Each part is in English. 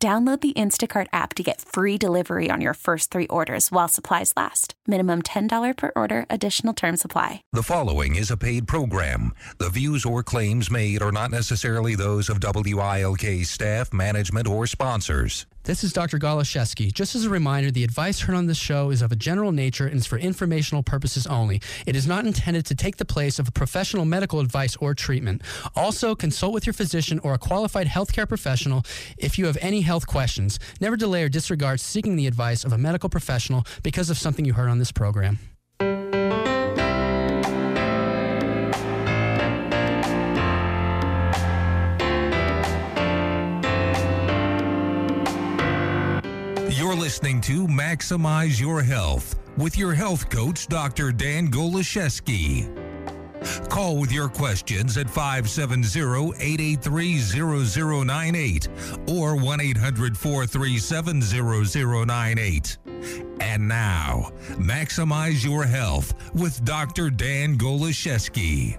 Download the Instacart app to get free delivery on your first three orders while supplies last. Minimum $10 per order, additional term supply. The following is a paid program. The views or claims made are not necessarily those of WILK staff, management, or sponsors. This is Dr. Goloszewski. Just as a reminder, the advice heard on this show is of a general nature and is for informational purposes only. It is not intended to take the place of a professional medical advice or treatment. Also, consult with your physician or a qualified healthcare professional if you have any health questions. Never delay or disregard seeking the advice of a medical professional because of something you heard on this program. You're listening to Maximize Your Health with your health coach, Dr. Dan Goloszewski. Call with your questions at 570-883-0098 or 1-800-437-0098. And now, Maximize Your Health with Dr. Dan Goloszewski.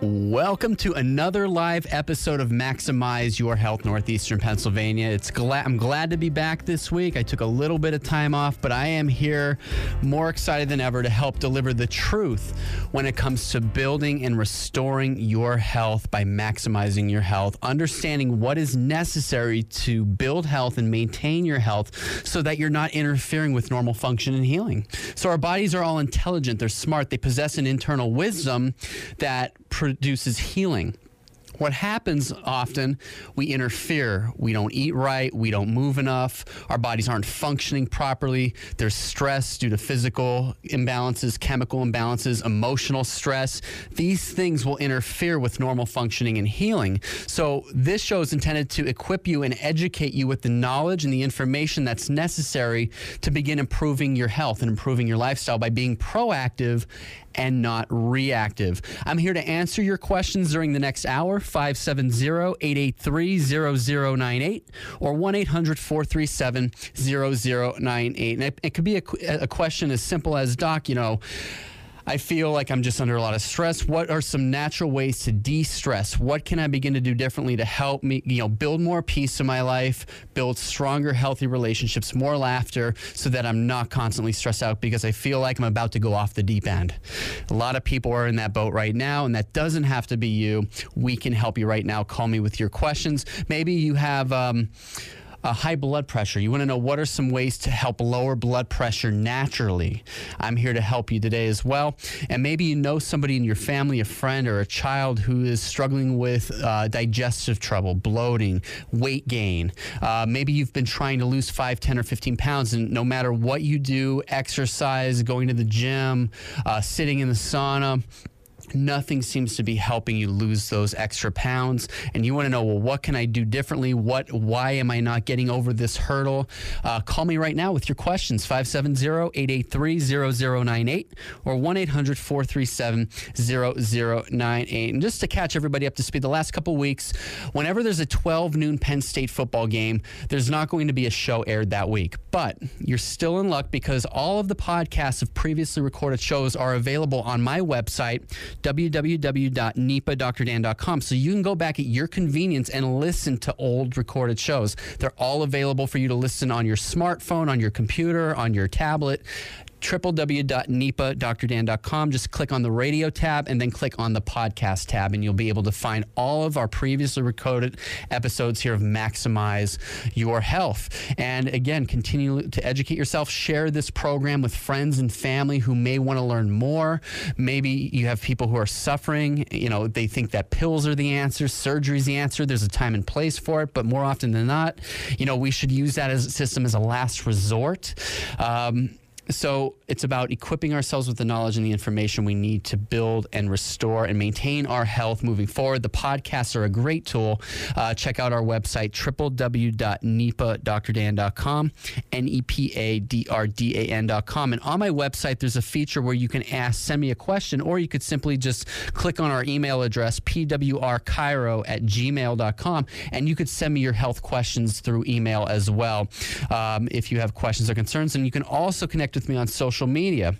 Welcome to another live episode of Maximize Your Health Northeastern Pennsylvania. It's glad I'm glad to be back this week. I took a little bit of time off, but I am here more excited than ever to help deliver the truth when it comes to building and restoring your health by maximizing your health, understanding what is necessary to build health and maintain your health so that you're not interfering with normal function and healing. So our bodies are all intelligent, they're smart, they possess an internal wisdom that produces healing. What happens often, we interfere. We don't eat right. We don't move enough. Our bodies aren't functioning properly. There's stress due to physical imbalances, chemical imbalances, emotional stress. These things will interfere with normal functioning and healing. So, this show is intended to equip you and educate you with the knowledge and the information that's necessary to begin improving your health and improving your lifestyle by being proactive and not reactive. I'm here to answer your questions during the next hour, 570-883-0098 or 1-800-437-0098. And it, it could be a, a question as simple as, Doc, you know, I feel like I'm just under a lot of stress. What are some natural ways to de-stress? What can I begin to do differently to help me, you know, build more peace in my life, build stronger, healthy relationships, more laughter, so that I'm not constantly stressed out because I feel like I'm about to go off the deep end. A lot of people are in that boat right now, and that doesn't have to be you. We can help you right now. Call me with your questions. Maybe you have. Um, uh, high blood pressure. You want to know what are some ways to help lower blood pressure naturally. I'm here to help you today as well. And maybe you know somebody in your family, a friend, or a child who is struggling with uh, digestive trouble, bloating, weight gain. Uh, maybe you've been trying to lose 5, 10, or 15 pounds, and no matter what you do exercise, going to the gym, uh, sitting in the sauna, nothing seems to be helping you lose those extra pounds. And you want to know well what can i do differently? What why am i not getting over this hurdle? Uh, call me right now with your questions 570-883-0098 or 1-800-437-0098 and just to catch everybody up to speed the last couple weeks whenever there's a 12 noon penn state football game there's not going to be a show aired that week. But you're still in luck because all of the podcasts of previously recorded shows are available on my website www.nepadrdan.com. So you can go back at your convenience and listen to old recorded shows. They're all available for you to listen on your smartphone, on your computer, on your tablet www.nepadrdan.com. Just click on the radio tab and then click on the podcast tab, and you'll be able to find all of our previously recorded episodes here of Maximize Your Health. And again, continue to educate yourself. Share this program with friends and family who may want to learn more. Maybe you have people who are suffering. You know, they think that pills are the answer, surgery's the answer. There's a time and place for it, but more often than not, you know, we should use that as a system as a last resort. Um, so it's about equipping ourselves with the knowledge and the information we need to build and restore and maintain our health moving forward. The podcasts are a great tool. Uh, check out our website, www.nepadrdan.com, N-E-P-A-D-R-D-A-N.com. And on my website, there's a feature where you can ask, send me a question, or you could simply just click on our email address, pwrchiro at gmail.com, and you could send me your health questions through email as well um, if you have questions or concerns. And you can also connect with me on social media.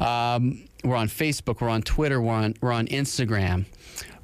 Um, we're on Facebook, we're on Twitter, we're on, we're on Instagram.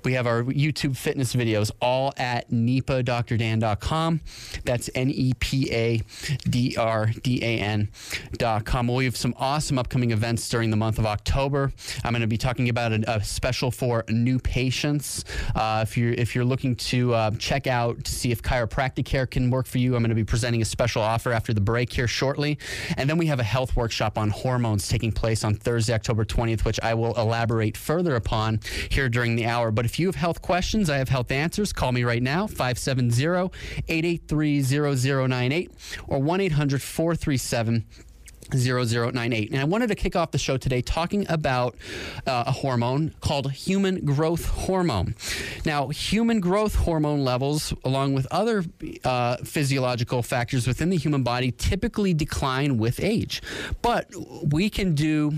We have our YouTube fitness videos all at nepadrdan.com. That's N E P A D R D A N.com. We have some awesome upcoming events during the month of October. I'm going to be talking about a, a special for new patients. Uh, if you're if you're looking to uh, check out to see if chiropractic care can work for you, I'm going to be presenting a special offer after the break here shortly. And then we have a health workshop on hormones taking place on Thursday, October 20th, which I will elaborate further upon here during the hour. But if you have health questions, I have health answers. Call me right now, 570 883 0098 or 1 800 437 0098. And I wanted to kick off the show today talking about uh, a hormone called human growth hormone. Now, human growth hormone levels, along with other uh, physiological factors within the human body, typically decline with age. But we can do,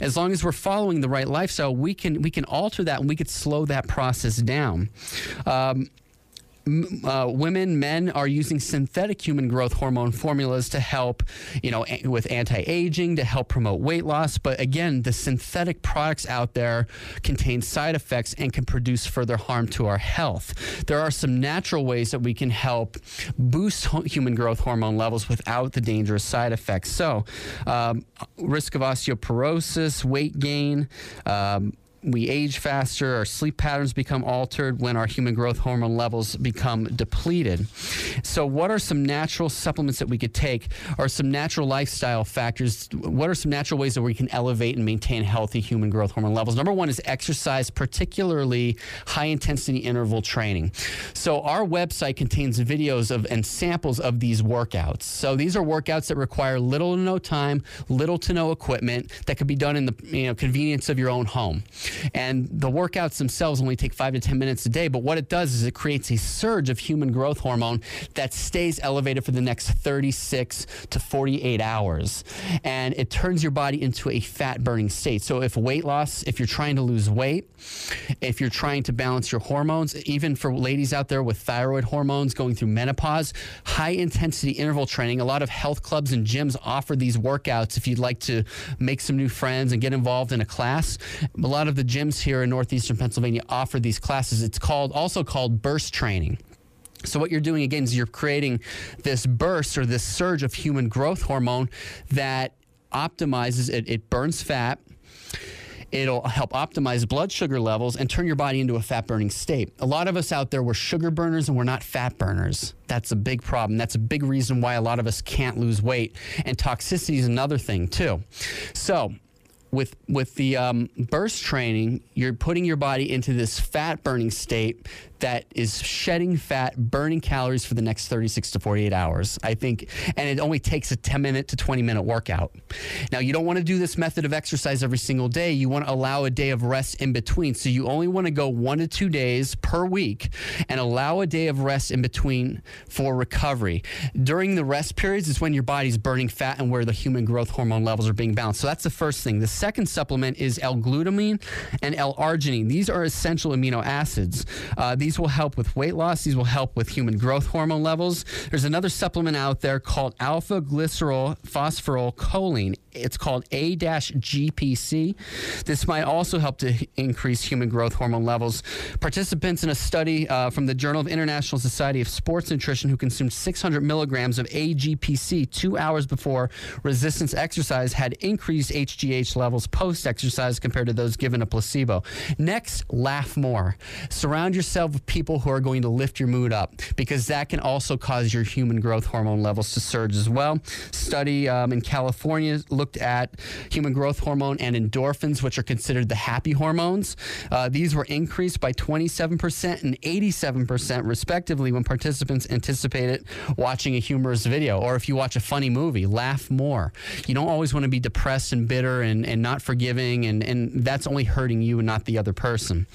as long as we're following the right lifestyle, we can we can alter that and we could slow that process down. Um, uh, women, men are using synthetic human growth hormone formulas to help, you know, a- with anti-aging, to help promote weight loss. But again, the synthetic products out there contain side effects and can produce further harm to our health. There are some natural ways that we can help boost ho- human growth hormone levels without the dangerous side effects. So, um, risk of osteoporosis, weight gain. Um, we age faster, our sleep patterns become altered when our human growth hormone levels become depleted. So, what are some natural supplements that we could take, or some natural lifestyle factors? What are some natural ways that we can elevate and maintain healthy human growth hormone levels? Number one is exercise, particularly high intensity interval training. So, our website contains videos of and samples of these workouts. So, these are workouts that require little to no time, little to no equipment that can be done in the you know, convenience of your own home. And the workouts themselves only take five to 10 minutes a day. But what it does is it creates a surge of human growth hormone that stays elevated for the next 36 to 48 hours. And it turns your body into a fat burning state. So if weight loss, if you're trying to lose weight, if you're trying to balance your hormones, even for ladies out there with thyroid hormones going through menopause, high intensity interval training, a lot of health clubs and gyms offer these workouts if you'd like to make some new friends and get involved in a class. A lot of the gyms here in northeastern Pennsylvania offer these classes. It's called also called burst training. So what you're doing again is you're creating this burst or this surge of human growth hormone that optimizes it, it burns fat. It'll help optimize blood sugar levels and turn your body into a fat burning state. A lot of us out there, we're sugar burners and we're not fat burners. That's a big problem. That's a big reason why a lot of us can't lose weight. And toxicity is another thing, too. So, with with the um, burst training, you're putting your body into this fat burning state that is shedding fat, burning calories for the next 36 to 48 hours. I think, and it only takes a 10 minute to 20 minute workout. Now, you don't want to do this method of exercise every single day. You want to allow a day of rest in between. So you only want to go one to two days per week and allow a day of rest in between for recovery. During the rest periods is when your body's burning fat and where the human growth hormone levels are being balanced. So that's the first thing. The second supplement is L-glutamine and L-arginine. These are essential amino acids. Uh, these will help with weight loss. These will help with human growth hormone levels. There's another supplement out there called alpha glycerol phosphoryl choline. It's called A-GPC. This might also help to increase human growth hormone levels. Participants in a study uh, from the Journal of International Society of Sports Nutrition who consumed 600 milligrams of AGPC two hours before resistance exercise had increased HGH levels post exercise compared to those given a placebo. Next, laugh more. Surround yourself with people who are going to lift your mood up because that can also cause your human growth hormone levels to surge as well. Study um, in California looked at human growth hormone and endorphins, which are considered the happy hormones. Uh, these were increased by 27% and 87%, respectively, when participants anticipated watching a humorous video. Or if you watch a funny movie, laugh more. You don't always want to be depressed and bitter and, and not forgiving, and, and that's only hurting you and not the other person.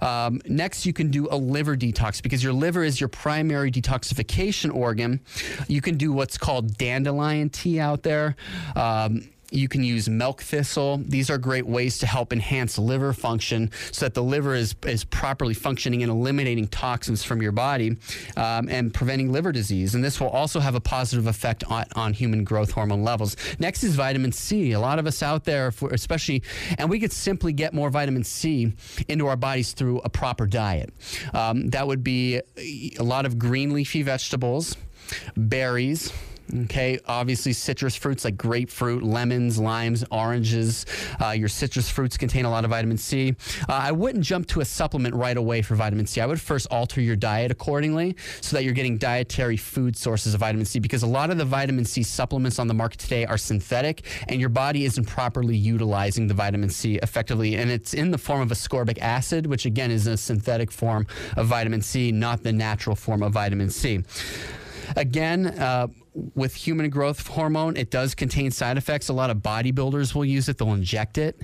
Um, next, you can do a liver detox because your liver is your primary detoxification organ. You can do what's called dandelion tea out there. Um, you can use milk thistle. These are great ways to help enhance liver function so that the liver is, is properly functioning and eliminating toxins from your body um, and preventing liver disease. And this will also have a positive effect on, on human growth hormone levels. Next is vitamin C. A lot of us out there, especially, and we could simply get more vitamin C into our bodies through a proper diet. Um, that would be a lot of green leafy vegetables, berries Okay, obviously citrus fruits like grapefruit, lemons, limes, oranges. Uh, your citrus fruits contain a lot of vitamin C. Uh, I wouldn't jump to a supplement right away for vitamin C. I would first alter your diet accordingly so that you're getting dietary food sources of vitamin C because a lot of the vitamin C supplements on the market today are synthetic and your body isn't properly utilizing the vitamin C effectively. And it's in the form of ascorbic acid, which again is a synthetic form of vitamin C, not the natural form of vitamin C. Again, uh, with human growth hormone, it does contain side effects. A lot of bodybuilders will use it, they'll inject it.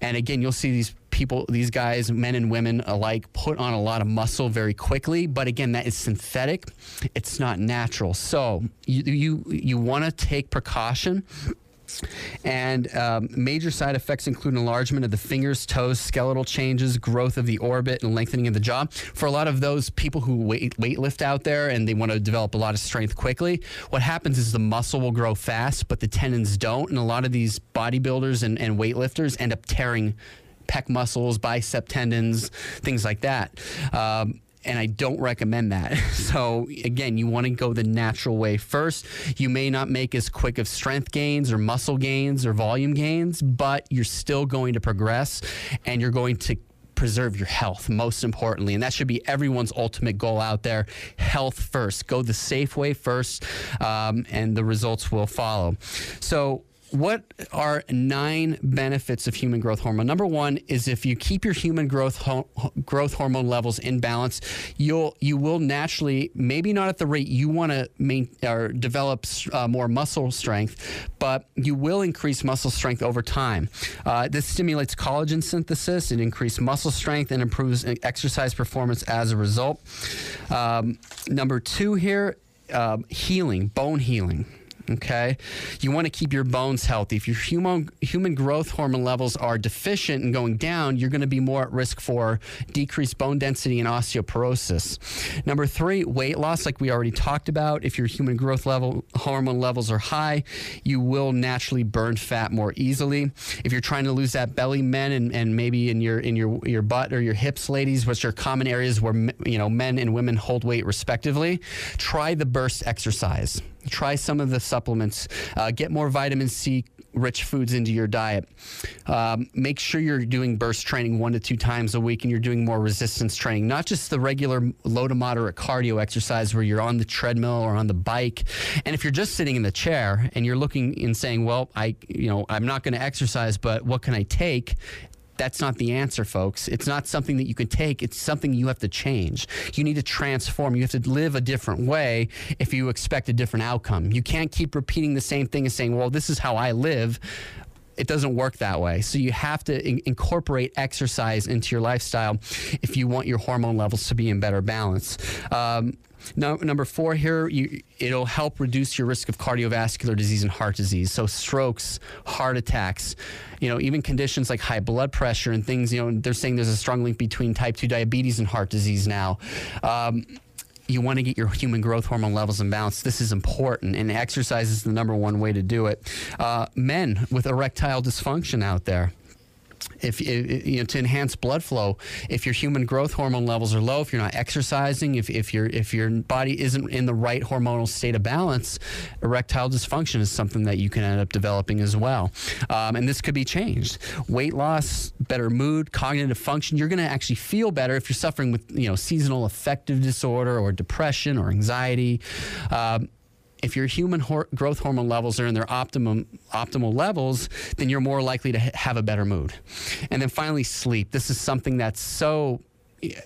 And again, you'll see these people, these guys, men and women alike, put on a lot of muscle very quickly. But again, that is synthetic, it's not natural. So you, you, you want to take precaution and um, major side effects include enlargement of the fingers, toes, skeletal changes, growth of the orbit, and lengthening of the jaw. For a lot of those people who weight, weight lift out there and they want to develop a lot of strength quickly, what happens is the muscle will grow fast, but the tendons don't. And a lot of these bodybuilders and, and weightlifters end up tearing pec muscles, bicep tendons, things like that. Um, and I don't recommend that. So again, you want to go the natural way first. You may not make as quick of strength gains or muscle gains or volume gains, but you're still going to progress and you're going to preserve your health most importantly and that should be everyone's ultimate goal out there health first go the safe way first um, and the results will follow so what are nine benefits of human growth hormone? Number one is if you keep your human growth ho- growth hormone levels in balance, you'll you will naturally, maybe not at the rate you want to main, or develop uh, more muscle strength, but you will increase muscle strength over time. Uh, this stimulates collagen synthesis, it increases muscle strength, and improves exercise performance as a result. Um, number two here, uh, healing, bone healing. Okay, you want to keep your bones healthy. If your human human growth hormone levels are deficient and going down, you're going to be more at risk for decreased bone density and osteoporosis. Number three, weight loss, like we already talked about. If your human growth level hormone levels are high, you will naturally burn fat more easily. If you're trying to lose that belly, men, and, and maybe in your in your your butt or your hips, ladies, which are common areas where you know men and women hold weight respectively, try the burst exercise try some of the supplements, uh, get more vitamin C rich foods into your diet. Um, make sure you're doing burst training one to two times a week and you're doing more resistance training, not just the regular low to moderate cardio exercise where you're on the treadmill or on the bike. And if you're just sitting in the chair and you're looking and saying, well, I, you know, I'm not going to exercise, but what can I take? That's not the answer, folks. It's not something that you can take. It's something you have to change. You need to transform. You have to live a different way if you expect a different outcome. You can't keep repeating the same thing and saying, well, this is how I live. It doesn't work that way. So you have to in- incorporate exercise into your lifestyle if you want your hormone levels to be in better balance. Um, number four here, you, it'll help reduce your risk of cardiovascular disease and heart disease. So strokes, heart attacks, you know, even conditions like high blood pressure and things. You know, they're saying there's a strong link between type two diabetes and heart disease now. Um, you want to get your human growth hormone levels in balance. This is important, and exercise is the number one way to do it. Uh, men with erectile dysfunction out there if you know to enhance blood flow if your human growth hormone levels are low if you're not exercising if, if your if your body isn't in the right hormonal state of balance erectile dysfunction is something that you can end up developing as well. Um, and this could be changed. Weight loss better mood cognitive function you're going to actually feel better if you're suffering with you know seasonal affective disorder or depression or anxiety. Um, If your human hor- growth hormone levels are in their optimum optimal levels, then you're more likely to ha- have a better mood. And then finally, sleep. This is something that's so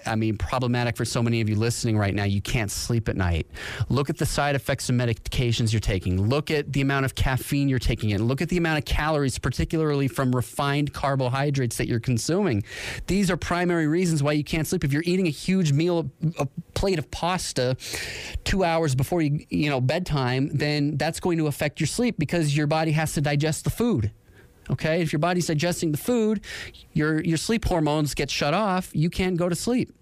I mean, problematic for so many of you listening right now. You can't sleep at night. Look at the side effects of medications you're taking. Look at the amount of caffeine you're taking in. Look at the amount of calories, particularly from refined carbohydrates that you're consuming. These are primary reasons why you can't sleep. If you're eating a huge meal, a plate of pasta, two hours before you, you know, bedtime, then that's going to affect your sleep because your body has to digest the food. Okay, if your body's digesting the food, your your sleep hormones get shut off. You can't go to sleep.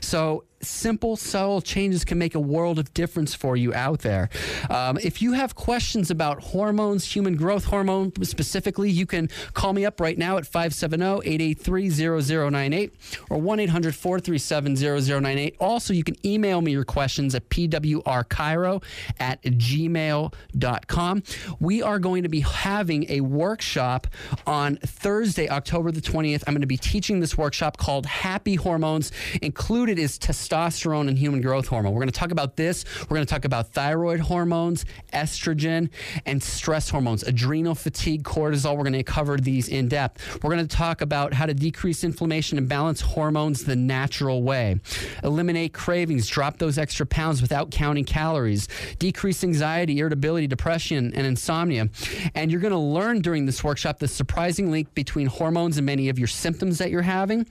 So simple, subtle changes can make a world of difference for you out there. Um, if you have questions about hormones, human growth hormone specifically, you can call me up right now at 570 883 0098 or 1 800 437 0098. Also, you can email me your questions at pwrchiro at gmail.com. We are going to be having a workshop on Thursday, October the 20th. I'm going to be teaching this workshop called Happy Hormones. Included is testosterone and human growth hormone. We're going to talk about this. We're going to talk about thyroid hormones, estrogen, and stress hormones, adrenal fatigue, cortisol. We're going to cover these in depth. We're going to talk about how to decrease inflammation and balance hormones the natural way, eliminate cravings, drop those extra pounds without counting calories, decrease anxiety, irritability, depression, and insomnia. And you're going to learn during this workshop the surprising link between hormones and many of your symptoms that you're having,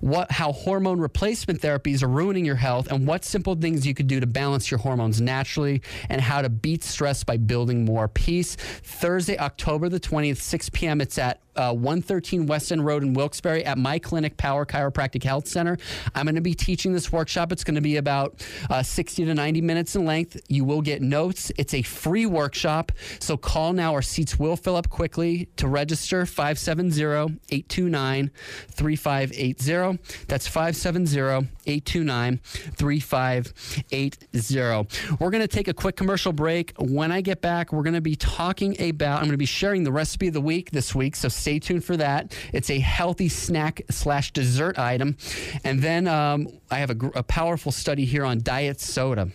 what how hormone replacement therapies are ruining your health and what simple things you could do to balance your hormones naturally and how to beat stress by building more peace. Thursday, October the 20th, 6 p.m. It's at uh, 113 West End Road in Wilkes-Barre at my clinic, Power Chiropractic Health Center. I'm going to be teaching this workshop. It's going to be about uh, 60 to 90 minutes in length. You will get notes. It's a free workshop, so call now. Our seats will fill up quickly. To register, 570-829-3580. That's 570-829-3580. We're going to take a quick commercial break. When I get back, we're going to be talking about, I'm going to be sharing the recipe of the week this week, so stay tuned for that. It's a healthy snack slash dessert item. And then um, I have a, a powerful study here on diet soda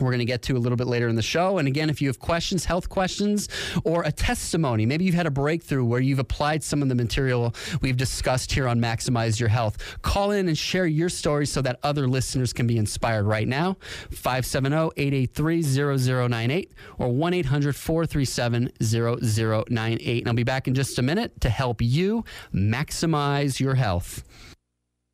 we're going to get to a little bit later in the show. And again, if you have questions, health questions, or a testimony, maybe you've had a breakthrough where you've applied some of the material we've discussed here on Maximize Your Health, call in and share your story so that other listeners can be inspired right now. 570 883 0098 or 1 800 437 0098. And I'll be back in just a minute to help you maximize your health.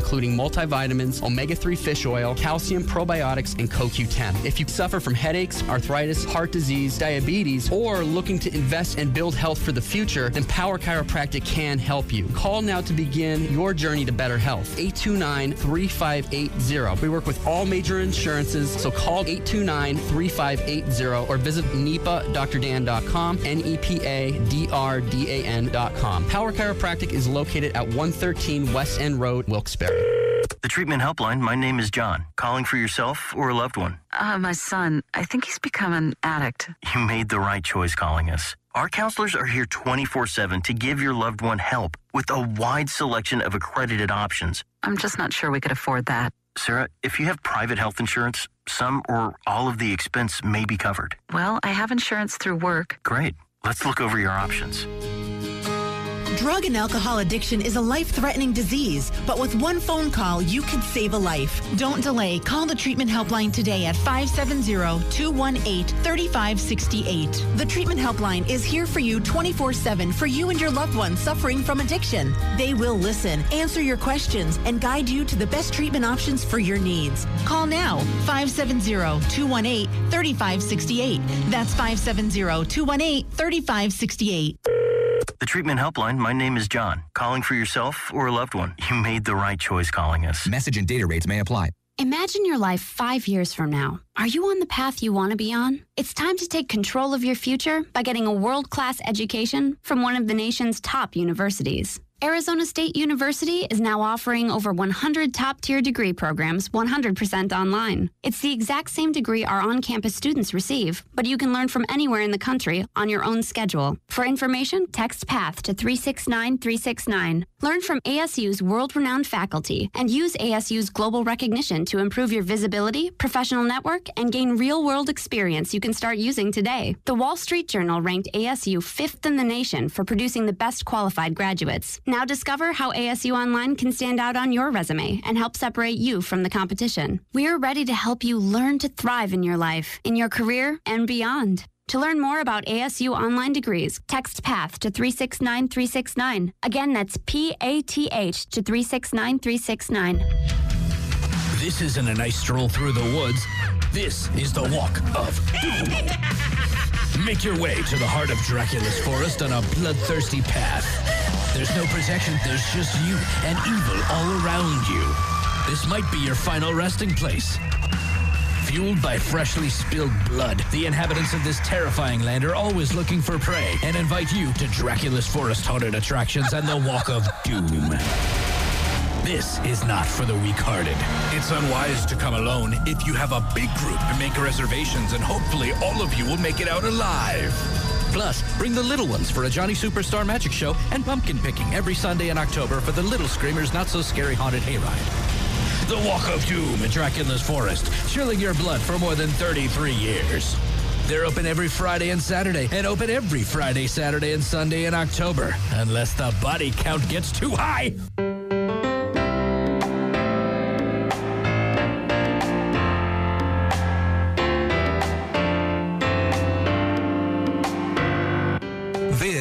including multivitamins, omega 3 fish oil, calcium probiotics, and CoQ10. If you suffer from headaches, arthritis, heart disease, diabetes, or looking to invest and build health for the future, then Power Chiropractic can help you. Call now to begin your journey to better health. 829 3580. We work with all major insurances, so call 829 3580 or visit nepadrdan.com, N E P A D R D A N.com. Power Chiropractic is located at 113 West End Road, Wilkes-Barre. The treatment helpline, my name is John. Calling for yourself or a loved one? Uh, my son. I think he's become an addict. You made the right choice calling us. Our counselors are here 24 7 to give your loved one help with a wide selection of accredited options. I'm just not sure we could afford that. Sarah, if you have private health insurance, some or all of the expense may be covered. Well, I have insurance through work. Great. Let's look over your options. Drug and alcohol addiction is a life-threatening disease, but with one phone call, you could save a life. Don't delay. Call the treatment helpline today at 570-218-3568. The treatment helpline is here for you 24-7 for you and your loved ones suffering from addiction. They will listen, answer your questions, and guide you to the best treatment options for your needs. Call now, 570-218-3568. That's 570-218-3568. The treatment helpline, my name is John. Calling for yourself or a loved one. You made the right choice calling us. Message and data rates may apply. Imagine your life five years from now. Are you on the path you want to be on? It's time to take control of your future by getting a world class education from one of the nation's top universities. Arizona State University is now offering over 100 top tier degree programs 100% online. It's the exact same degree our on campus students receive, but you can learn from anywhere in the country on your own schedule. For information, text PATH to 369 369. Learn from ASU's world renowned faculty and use ASU's global recognition to improve your visibility, professional network, and gain real world experience you can start using today. The Wall Street Journal ranked ASU fifth in the nation for producing the best qualified graduates. Now discover how ASU Online can stand out on your resume and help separate you from the competition. We're ready to help you learn to thrive in your life, in your career, and beyond. To learn more about ASU online degrees, text PATH to 369 369. Again, that's P A T H to 369 369. This isn't a nice stroll through the woods. This is the Walk of Doom. Make your way to the heart of Dracula's forest on a bloodthirsty path. There's no protection, there's just you and evil all around you. This might be your final resting place. Fueled by freshly spilled blood, the inhabitants of this terrifying land are always looking for prey and invite you to Dracula's Forest Haunted Attractions and the Walk of Doom. This is not for the weak-hearted. It's unwise to come alone if you have a big group and make reservations, and hopefully all of you will make it out alive. Plus, bring the little ones for a Johnny Superstar Magic Show and pumpkin picking every Sunday in October for the Little Screamers Not So Scary Haunted Hayride. The Walk of Doom at Dracula's Forest, chilling your blood for more than 33 years. They're open every Friday and Saturday, and open every Friday, Saturday, and Sunday in October, unless the body count gets too high.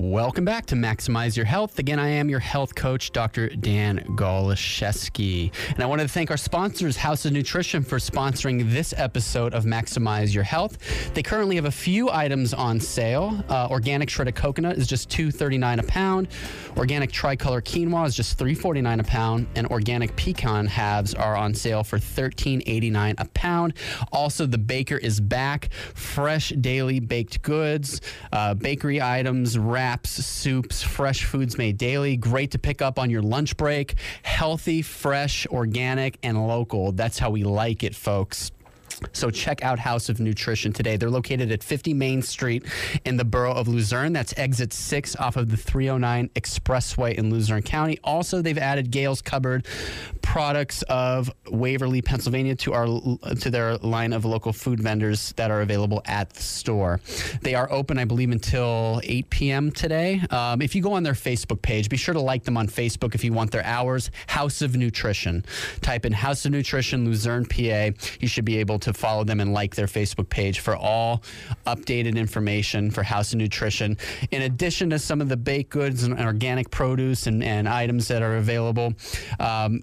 Welcome back to Maximize Your Health. Again, I am your health coach, Dr. Dan Goloszewski. And I wanted to thank our sponsors, House of Nutrition, for sponsoring this episode of Maximize Your Health. They currently have a few items on sale. Uh, organic shredded coconut is just $2.39 a pound. Organic tricolor quinoa is just $3.49 a pound. And organic pecan halves are on sale for $13.89 a pound. Also, the baker is back. Fresh daily baked goods, uh, bakery items, wraps, soups, fresh foods made daily. Great to pick up on your lunch break. Healthy, fresh, organic, and local. That's how we like it, folks. So check out House of Nutrition today. They're located at 50 Main Street in the borough of Luzerne. That's exit 6 off of the 309 Expressway in Luzerne County. Also, they've added Gail's Cupboard products of Waverly, Pennsylvania to our to their line of local food vendors that are available at the store. They are open, I believe, until 8 p.m. today. Um, if you go on their Facebook page, be sure to like them on Facebook if you want their hours. House of Nutrition. Type in House of Nutrition Luzerne, PA. You should be able to follow them and like their Facebook page for all updated information for House of Nutrition. In addition to some of the baked goods and organic produce and, and items that are available. Um,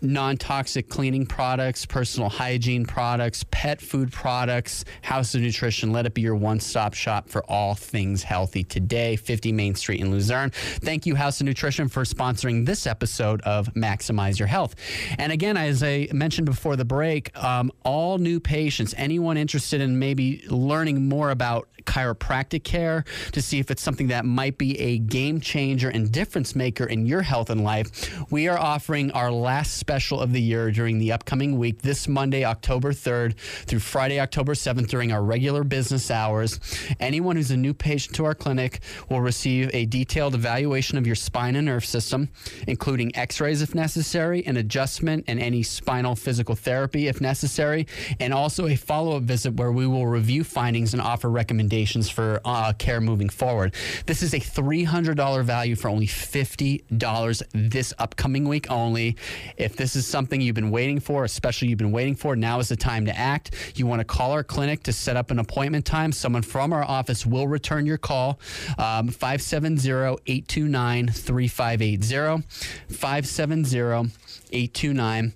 non toxic cleaning products, personal hygiene products, pet food products, House of Nutrition. Let it be your one stop shop for all things healthy today, 50 Main Street in Luzerne. Thank you, House of Nutrition, for sponsoring this episode of Maximize Your Health. And again, as I mentioned before the break, um, all new patients, anyone interested in maybe learning more about chiropractic care to see if it's something that might be a game changer and difference maker in your health and life, we are offering our last special of the year during the upcoming week this Monday, October 3rd through Friday, October 7th during our regular business hours. Anyone who's a new patient to our clinic will receive a detailed evaluation of your spine and nerve system, including x rays if necessary, an adjustment, and any spinal physical therapy if necessary, and also a follow up visit where we will review findings and offer recommendations for uh, care moving forward. This is a $300 value for only $50 this upcoming week only. If this is something you've been waiting for, especially you've been waiting for, now is the time to act. You want to call our clinic to set up an appointment time. Someone from our office will return your call. Um, 570 829 3580. 570 829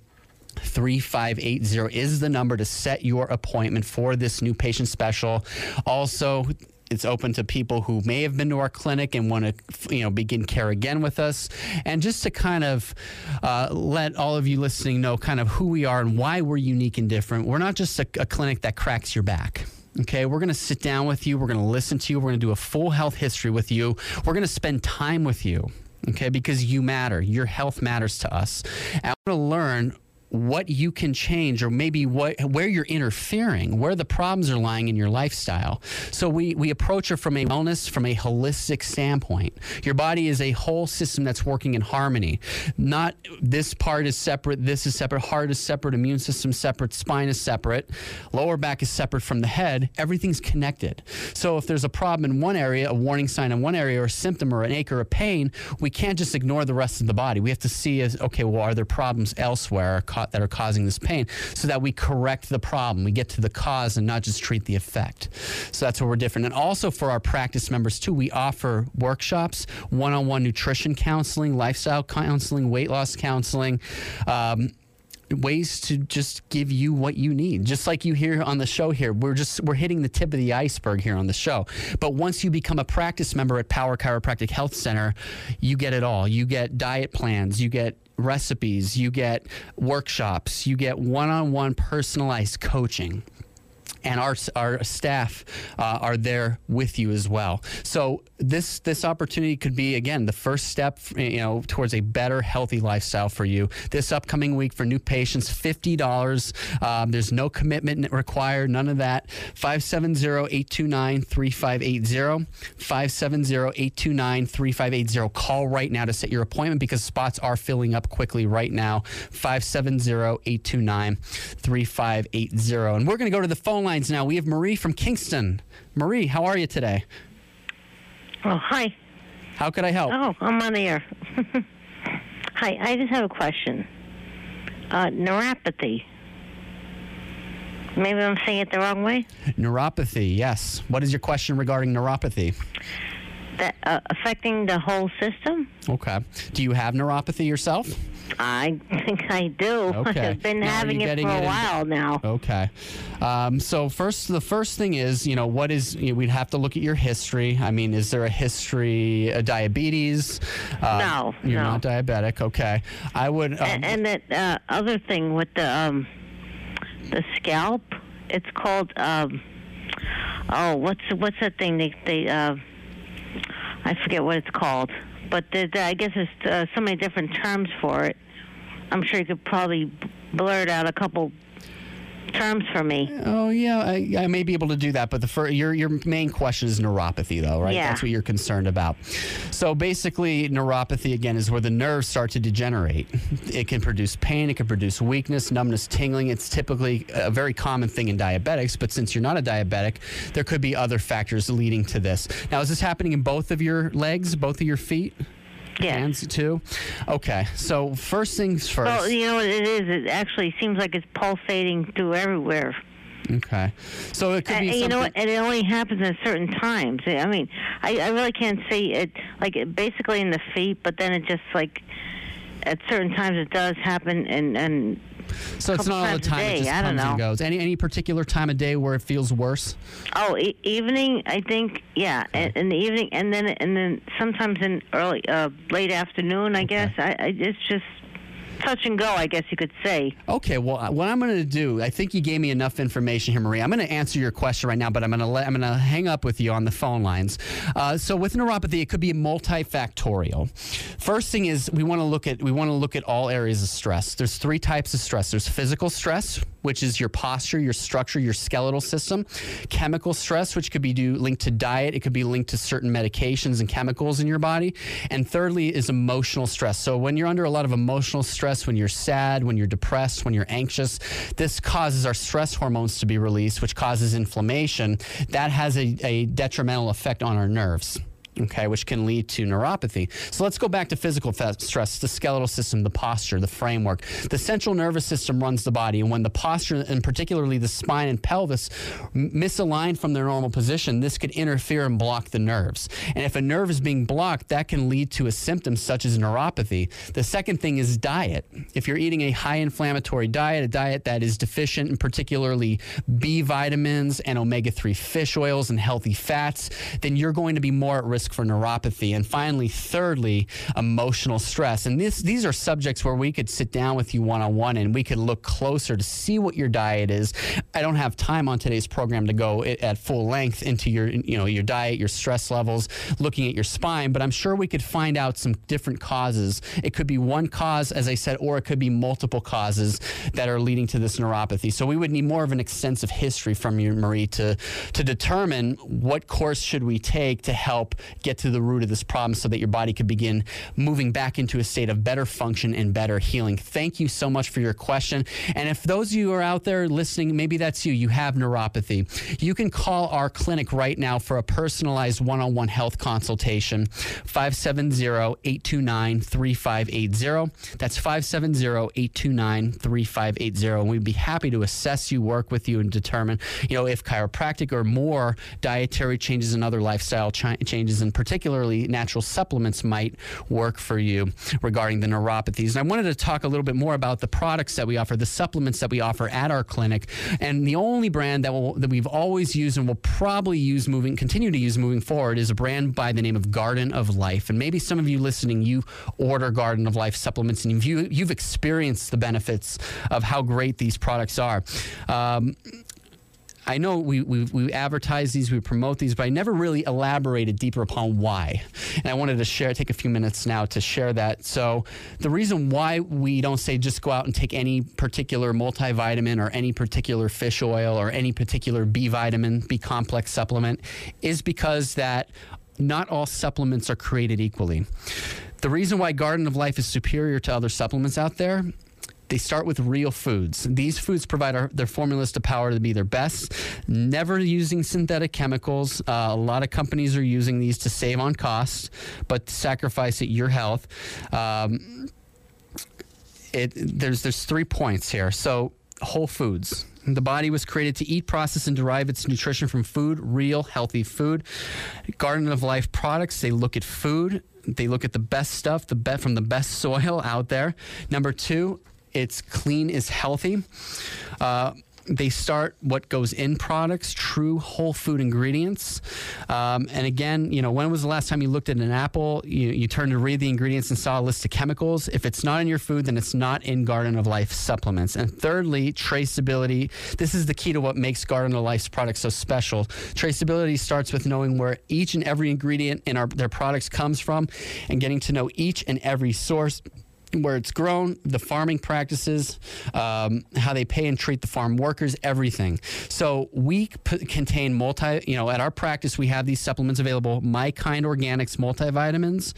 3580 is the number to set your appointment for this new patient special. Also, it's open to people who may have been to our clinic and want to, you know, begin care again with us. And just to kind of uh, let all of you listening know kind of who we are and why we're unique and different. We're not just a, a clinic that cracks your back. Okay, we're going to sit down with you. We're going to listen to you. We're going to do a full health history with you. We're going to spend time with you. Okay, because you matter. Your health matters to us. And I want to learn what you can change or maybe what where you're interfering where the problems are lying in your lifestyle. So we we approach it from a wellness from a holistic standpoint. Your body is a whole system that's working in harmony. Not this part is separate this is separate heart is separate immune system separate spine is separate lower back is separate from the head. Everything's connected. So if there's a problem in one area a warning sign in one area or a symptom or an ache or a pain we can't just ignore the rest of the body. We have to see as okay well are there problems elsewhere that are causing this pain so that we correct the problem. We get to the cause and not just treat the effect. So that's where we're different. And also for our practice members, too, we offer workshops, one on one nutrition counseling, lifestyle counseling, weight loss counseling. Um, ways to just give you what you need just like you hear on the show here we're just we're hitting the tip of the iceberg here on the show but once you become a practice member at power chiropractic health center you get it all you get diet plans you get recipes, you get workshops, you get one on one personalized coaching and our our staff uh, are there with you as well. So this this opportunity could be again the first step, you know, towards a better, healthy lifestyle for you. This upcoming week for new patients, fifty dollars. Um, there's no commitment required, none of that. 570-829-3580. 570-829-3580. Call right now to set your appointment because spots are filling up quickly right now. 570-829-3580. And we're going to go to the phone line lines now. We have Marie from Kingston. Marie, how are you today? Oh, hi. How could I help? Oh, I'm on the air. hi, I just have a question. Uh, neuropathy. Maybe I'm saying it the wrong way. Neuropathy, yes. What is your question regarding neuropathy? That uh, affecting the whole system. Okay. Do you have neuropathy yourself? I think I do. Okay. I've been now, having it for a while in, now. Okay. Um, so first, the first thing is, you know, what is? You know, we'd have to look at your history. I mean, is there a history of diabetes? Uh, no, you're no. not diabetic. Okay. I would. Um, and, and that uh, other thing with the um, the scalp, it's called. Um, oh, what's what's that thing they they? Uh, I forget what it's called but the, the, I guess there's uh, so many different terms for it. I'm sure you could probably blurt out a couple terms for me. Oh yeah, I, I, may be able to do that. But the fir- your your main question is neuropathy, though, right? Yeah. That's what you're concerned about. So basically, neuropathy again is where the nerves start to degenerate. It can produce pain. It can produce weakness, numbness, tingling. It's typically a very common thing in diabetics. But since you're not a diabetic, there could be other factors leading to this. Now, is this happening in both of your legs, both of your feet? Yeah. Hands too? Okay. So first things first. Well, you know what it is? It actually seems like it's pulsating through everywhere. Okay. So it could be. And, you know? And it only happens at certain times. I mean, I, I really can't see it like basically in the feet, but then it just like at certain times it does happen and and so it's not all the time. It just I comes and goes. Any any particular time of day where it feels worse? Oh, e- evening. I think yeah, okay. in the evening, and then and then sometimes in early, uh, late afternoon. I guess I, I it's just touch and go, I guess you could say. Okay, well, uh, what I'm going to do, I think you gave me enough information here, Maria. I'm going to answer your question right now, but I'm going to let I'm going to hang up with you on the phone lines. Uh, so with neuropathy, it could be multifactorial. First thing is we want to look at we want to look at all areas of stress. There's three types of stress. There's physical stress, which is your posture, your structure, your skeletal system. Chemical stress, which could be due, linked to diet. It could be linked to certain medications and chemicals in your body. And thirdly is emotional stress. So when you're under a lot of emotional stress when you're sad, when you're depressed, when you're anxious. This causes our stress hormones to be released, which causes inflammation. That has a, a detrimental effect on our nerves. Okay, which can lead to neuropathy. So let's go back to physical stress, the skeletal system, the posture, the framework. The central nervous system runs the body, and when the posture, and particularly the spine and pelvis, misalign from their normal position, this could interfere and block the nerves. And if a nerve is being blocked, that can lead to a symptom such as neuropathy. The second thing is diet. If you're eating a high inflammatory diet, a diet that is deficient in particularly B vitamins and omega 3 fish oils and healthy fats, then you're going to be more at risk for neuropathy. And finally, thirdly, emotional stress. And this, these are subjects where we could sit down with you one on one and we could look closer to see what your diet is. I don't have time on today's program to go at full length into your, you know, your diet, your stress levels, looking at your spine, but I'm sure we could find out some different causes. It could be one cause, as I said, or it could be multiple causes that are leading to this neuropathy. So we would need more of an extensive history from you, Marie, to to determine what course should we take to help get to the root of this problem, so that your body could begin moving back into a state of better function and better healing. Thank you so much for your question. And if those of you are out there listening, maybe that's you. You have neuropathy. You can call our clinic right now for a personalized one-on-one health consultation. 570-829-3580. That's 570-829-3580. And we'd be happy to assess you, work with you, and determine, you know, if chiropractic or more dietary changes and other lifestyle ch- changes, and particularly natural supplements, might work for you regarding the neuropathies. And I wanted to talk a little bit more about the products that we offer, the supplements that we offer at our clinic, and the only brand that will, that we've always used and will probably use moving, continue to use moving forward, is a brand by the name of Garden of Life. And maybe some of you listening, you order Garden of Life supplements, and you've, you've experienced the benefits of how great these products are. Um, I know we, we, we advertise these, we promote these, but I never really elaborated deeper upon why. And I wanted to share, take a few minutes now to share that. So, the reason why we don't say just go out and take any particular multivitamin or any particular fish oil or any particular B vitamin, B complex supplement is because that not all supplements are created equally. The reason why Garden of Life is superior to other supplements out there they start with real foods. These foods provide our, their formulas to power to be their best, never using synthetic chemicals. Uh, a lot of companies are using these to save on costs, but sacrifice at your health. Um, it, there's there's three points here. So whole foods. The body was created to eat, process, and derive its nutrition from food, real, healthy food. Garden of Life products, they look at food. They look at the best stuff, the best from the best soil out there. Number two, it's clean is healthy. Uh, they start what goes in products, true whole food ingredients. Um, and again, you know, when was the last time you looked at an apple? You, you turned to read the ingredients and saw a list of chemicals. If it's not in your food, then it's not in Garden of Life supplements. And thirdly, traceability. This is the key to what makes Garden of Life's products so special. Traceability starts with knowing where each and every ingredient in our, their products comes from and getting to know each and every source where it's grown, the farming practices, um, how they pay and treat the farm workers, everything. So we p- contain multi, you know, at our practice, we have these supplements available My Kind Organics multivitamins.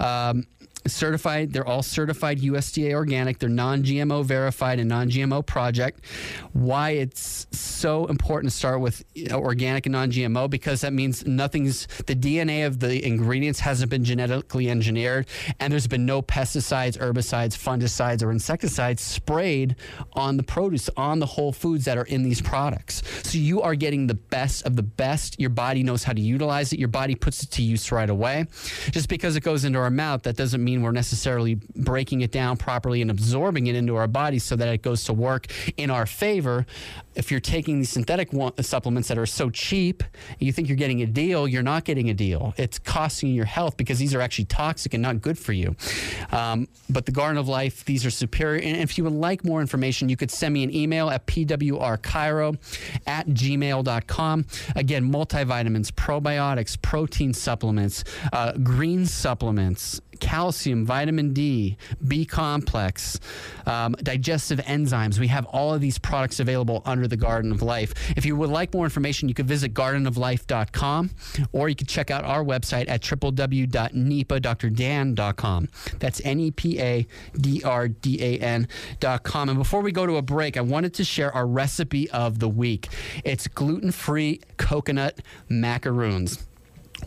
Um, certified. They're all certified USDA organic. They're non GMO verified and non GMO project. Why it's so important to start with organic and non GMO because that means nothing's, the DNA of the ingredients hasn't been genetically engineered and there's been no pesticides, herbicides, fungicides, or insecticides sprayed on the produce, on the whole foods that are in these products. So you are getting the best of the best. Your body knows how to utilize it, your body puts it to use right away. Just because it goes into our mouth, that doesn't mean we're necessarily breaking it down properly and absorbing it into our bodies so that it goes to work in our favor. If you're taking these synthetic supplements that are so cheap, you think you're getting a deal, you're not getting a deal. It's costing you your health because these are actually toxic and not good for you. Um, but the Garden of Life, these are superior. And if you would like more information, you could send me an email at pwrchiro at gmail.com. Again, multivitamins, probiotics, protein supplements, uh, green supplements, calcium, vitamin D, B complex, um, digestive enzymes. We have all of these products available under the Garden of Life. If you would like more information, you could visit gardenoflife.com or you could check out our website at www.nepadrdan.com. That's N E P A D R D A N.com. And before we go to a break, I wanted to share our recipe of the week. It's gluten free coconut macaroons.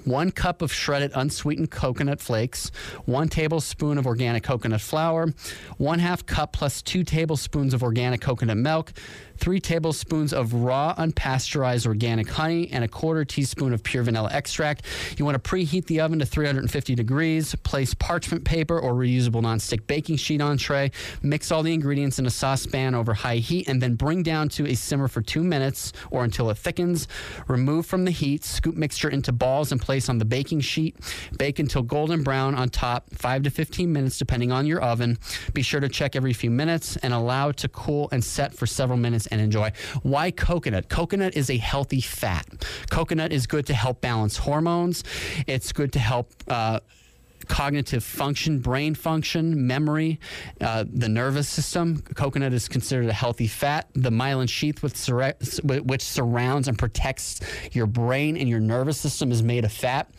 One cup of shredded unsweetened coconut flakes, one tablespoon of organic coconut flour, one half cup plus two tablespoons of organic coconut milk, three tablespoons of raw unpasteurized organic honey, and a quarter teaspoon of pure vanilla extract. You want to preheat the oven to 350 degrees. Place parchment paper or reusable nonstick baking sheet on tray. Mix all the ingredients in a saucepan over high heat and then bring down to a simmer for two minutes or until it thickens. Remove from the heat, scoop mixture into balls and place on the baking sheet. Bake until golden brown on top, 5 to 15 minutes depending on your oven. Be sure to check every few minutes and allow to cool and set for several minutes and enjoy. Why coconut? Coconut is a healthy fat. Coconut is good to help balance hormones. It's good to help. Uh, cognitive function, brain function, memory, uh, the nervous system. Coconut is considered a healthy fat. The myelin sheath, which surrounds and protects your brain and your nervous system, is made of fat.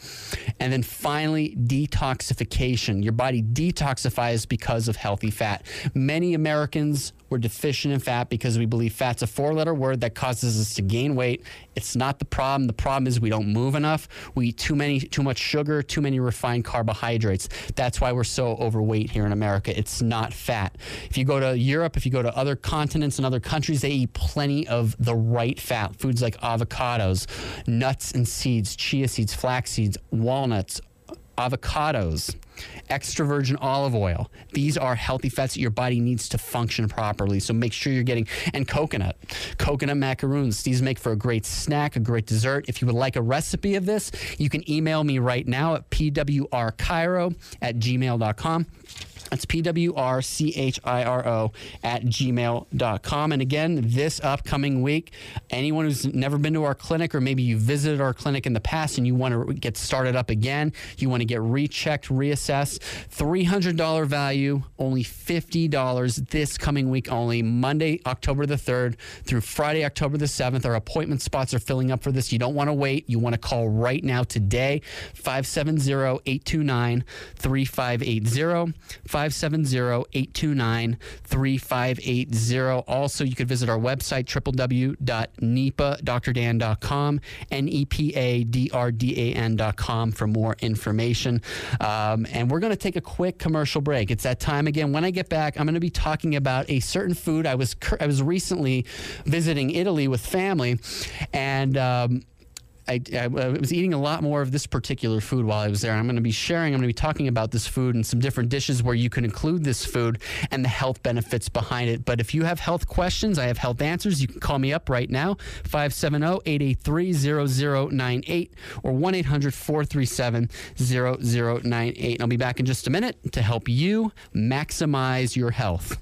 And then finally, detoxification. Your body detoxifies because of healthy fat. Many Americans we're deficient in fat because we believe fat's a four letter word that causes us to gain weight. It's not the problem. The problem is we don't move enough. We eat too many too much sugar, too many refined carbohydrates. That's why we're so overweight here in America. It's not fat. If you go to Europe, if you go to other continents and other countries, they eat plenty of the right fat. Foods like avocados, nuts and seeds, chia seeds, flax seeds, walnuts, avocados, extra virgin olive oil. These are healthy fats that your body needs to function properly. So make sure you're getting, and coconut, coconut macaroons. These make for a great snack, a great dessert. If you would like a recipe of this, you can email me right now at pwrchiro at gmail.com. That's P W R C H I R O at gmail.com. And again, this upcoming week, anyone who's never been to our clinic or maybe you visited our clinic in the past and you want to get started up again, you want to get rechecked, reassessed, $300 value, only $50 this coming week only, Monday, October the 3rd through Friday, October the 7th. Our appointment spots are filling up for this. You don't want to wait. You want to call right now today, 570 829 3580. 570-829-3580. Also, you could visit our website, www.nepadrdan.com, N-E-P-A-D-R-D-A-N.com for more information. Um, and we're going to take a quick commercial break. It's that time again. When I get back, I'm going to be talking about a certain food. I was I was recently visiting Italy with family, and um, I, I, was eating a lot more of this particular food while I was there. I'm going to be sharing, I'm going to be talking about this food and some different dishes where you can include this food and the health benefits behind it. But if you have health questions, I have health answers. You can call me up right now, 570 883 0098 or 1 800 437 0098. I'll be back in just a minute to help you maximize your health.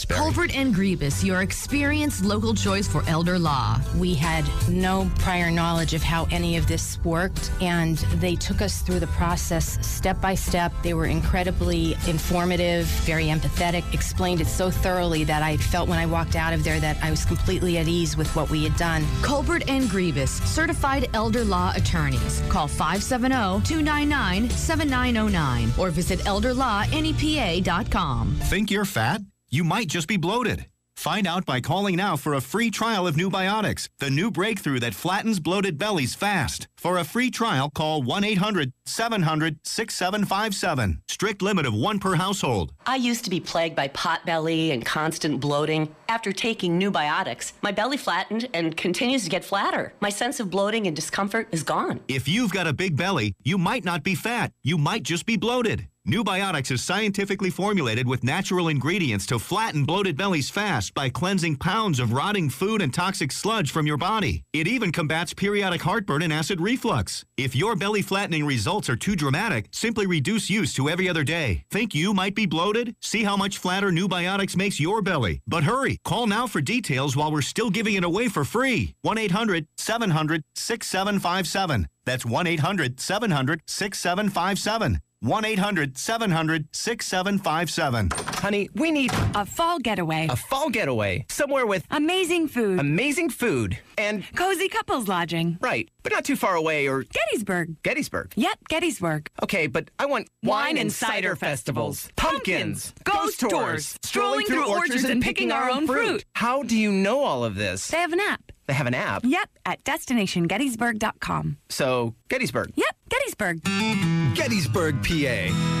Wilkes-Barre. Colbert and Grievous, your experienced local choice for elder law. We had no prior knowledge of how any of this worked, and they took us through the process step by step. They were incredibly informative, very empathetic, explained it so thoroughly that I felt when I walked out of there that I was completely at ease with what we had done. Colbert and Grievous, certified elder law attorneys. Call 570-299-7909 or visit elderlawnepa.com. Think you're fat? You might just be bloated. Find out by calling now for a free trial of New Biotics, the new breakthrough that flattens bloated bellies fast. For a free trial, call 1 800 700 6757. Strict limit of one per household. I used to be plagued by pot belly and constant bloating. After taking New Biotics, my belly flattened and continues to get flatter. My sense of bloating and discomfort is gone. If you've got a big belly, you might not be fat. You might just be bloated. New Biotics is scientifically formulated with natural ingredients to flatten bloated bellies fast by cleansing pounds of rotting food and toxic sludge from your body. It even combats periodic heartburn and acid reflux. If your belly flattening results are too dramatic, simply reduce use to every other day. Think you might be bloated? See how much flatter New Biotics makes your belly. But hurry, call now for details while we're still giving it away for free. 1 800 700 6757. That's 1 800 700 6757. 1 800 700 6757. Honey, we need a fall getaway. A fall getaway. Somewhere with amazing food. Amazing food. And cozy couples lodging. Right, but not too far away or. Gettysburg. Gettysburg. Yep, Gettysburg. Okay, but I want wine, wine and cider, cider festivals, pumpkins, ghost tours, strolling through orchards and picking our own fruit. How do you know all of this? They have an app. They have an app? Yep, at destinationgettysburg.com. So, Gettysburg. Yep, Gettysburg. Gettysburg, PA.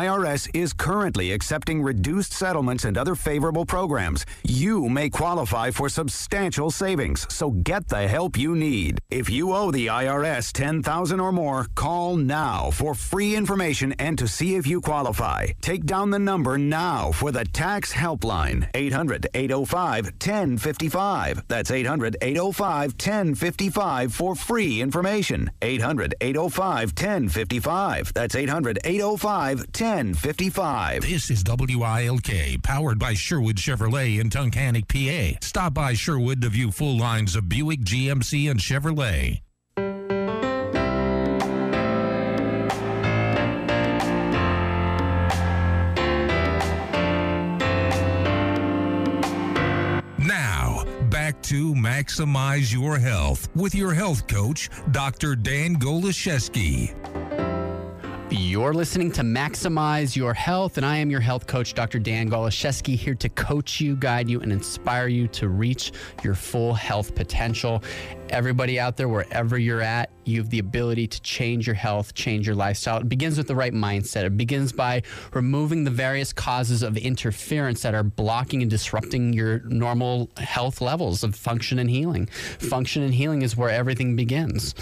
IRS is currently accepting reduced settlements and other favorable programs. You may qualify for substantial savings, so get the help you need. If you owe the IRS 10,000 or more, call now for free information and to see if you qualify. Take down the number now for the tax helpline 800-805-1055. That's 800-805-1055 for free information. 800-805-1055. That's 800-805-1055. 1055. This is WILK, powered by Sherwood Chevrolet in Tunkhannock, PA. Stop by Sherwood to view full lines of Buick, GMC, and Chevrolet. Now, back to Maximize Your Health with your health coach, Dr. Dan Goloszewski. You're listening to Maximize Your Health, and I am your health coach, Dr. Dan Goloszewski, here to coach you, guide you, and inspire you to reach your full health potential. Everybody out there, wherever you're at, you have the ability to change your health, change your lifestyle. It begins with the right mindset. It begins by removing the various causes of interference that are blocking and disrupting your normal health levels of function and healing. Function and healing is where everything begins.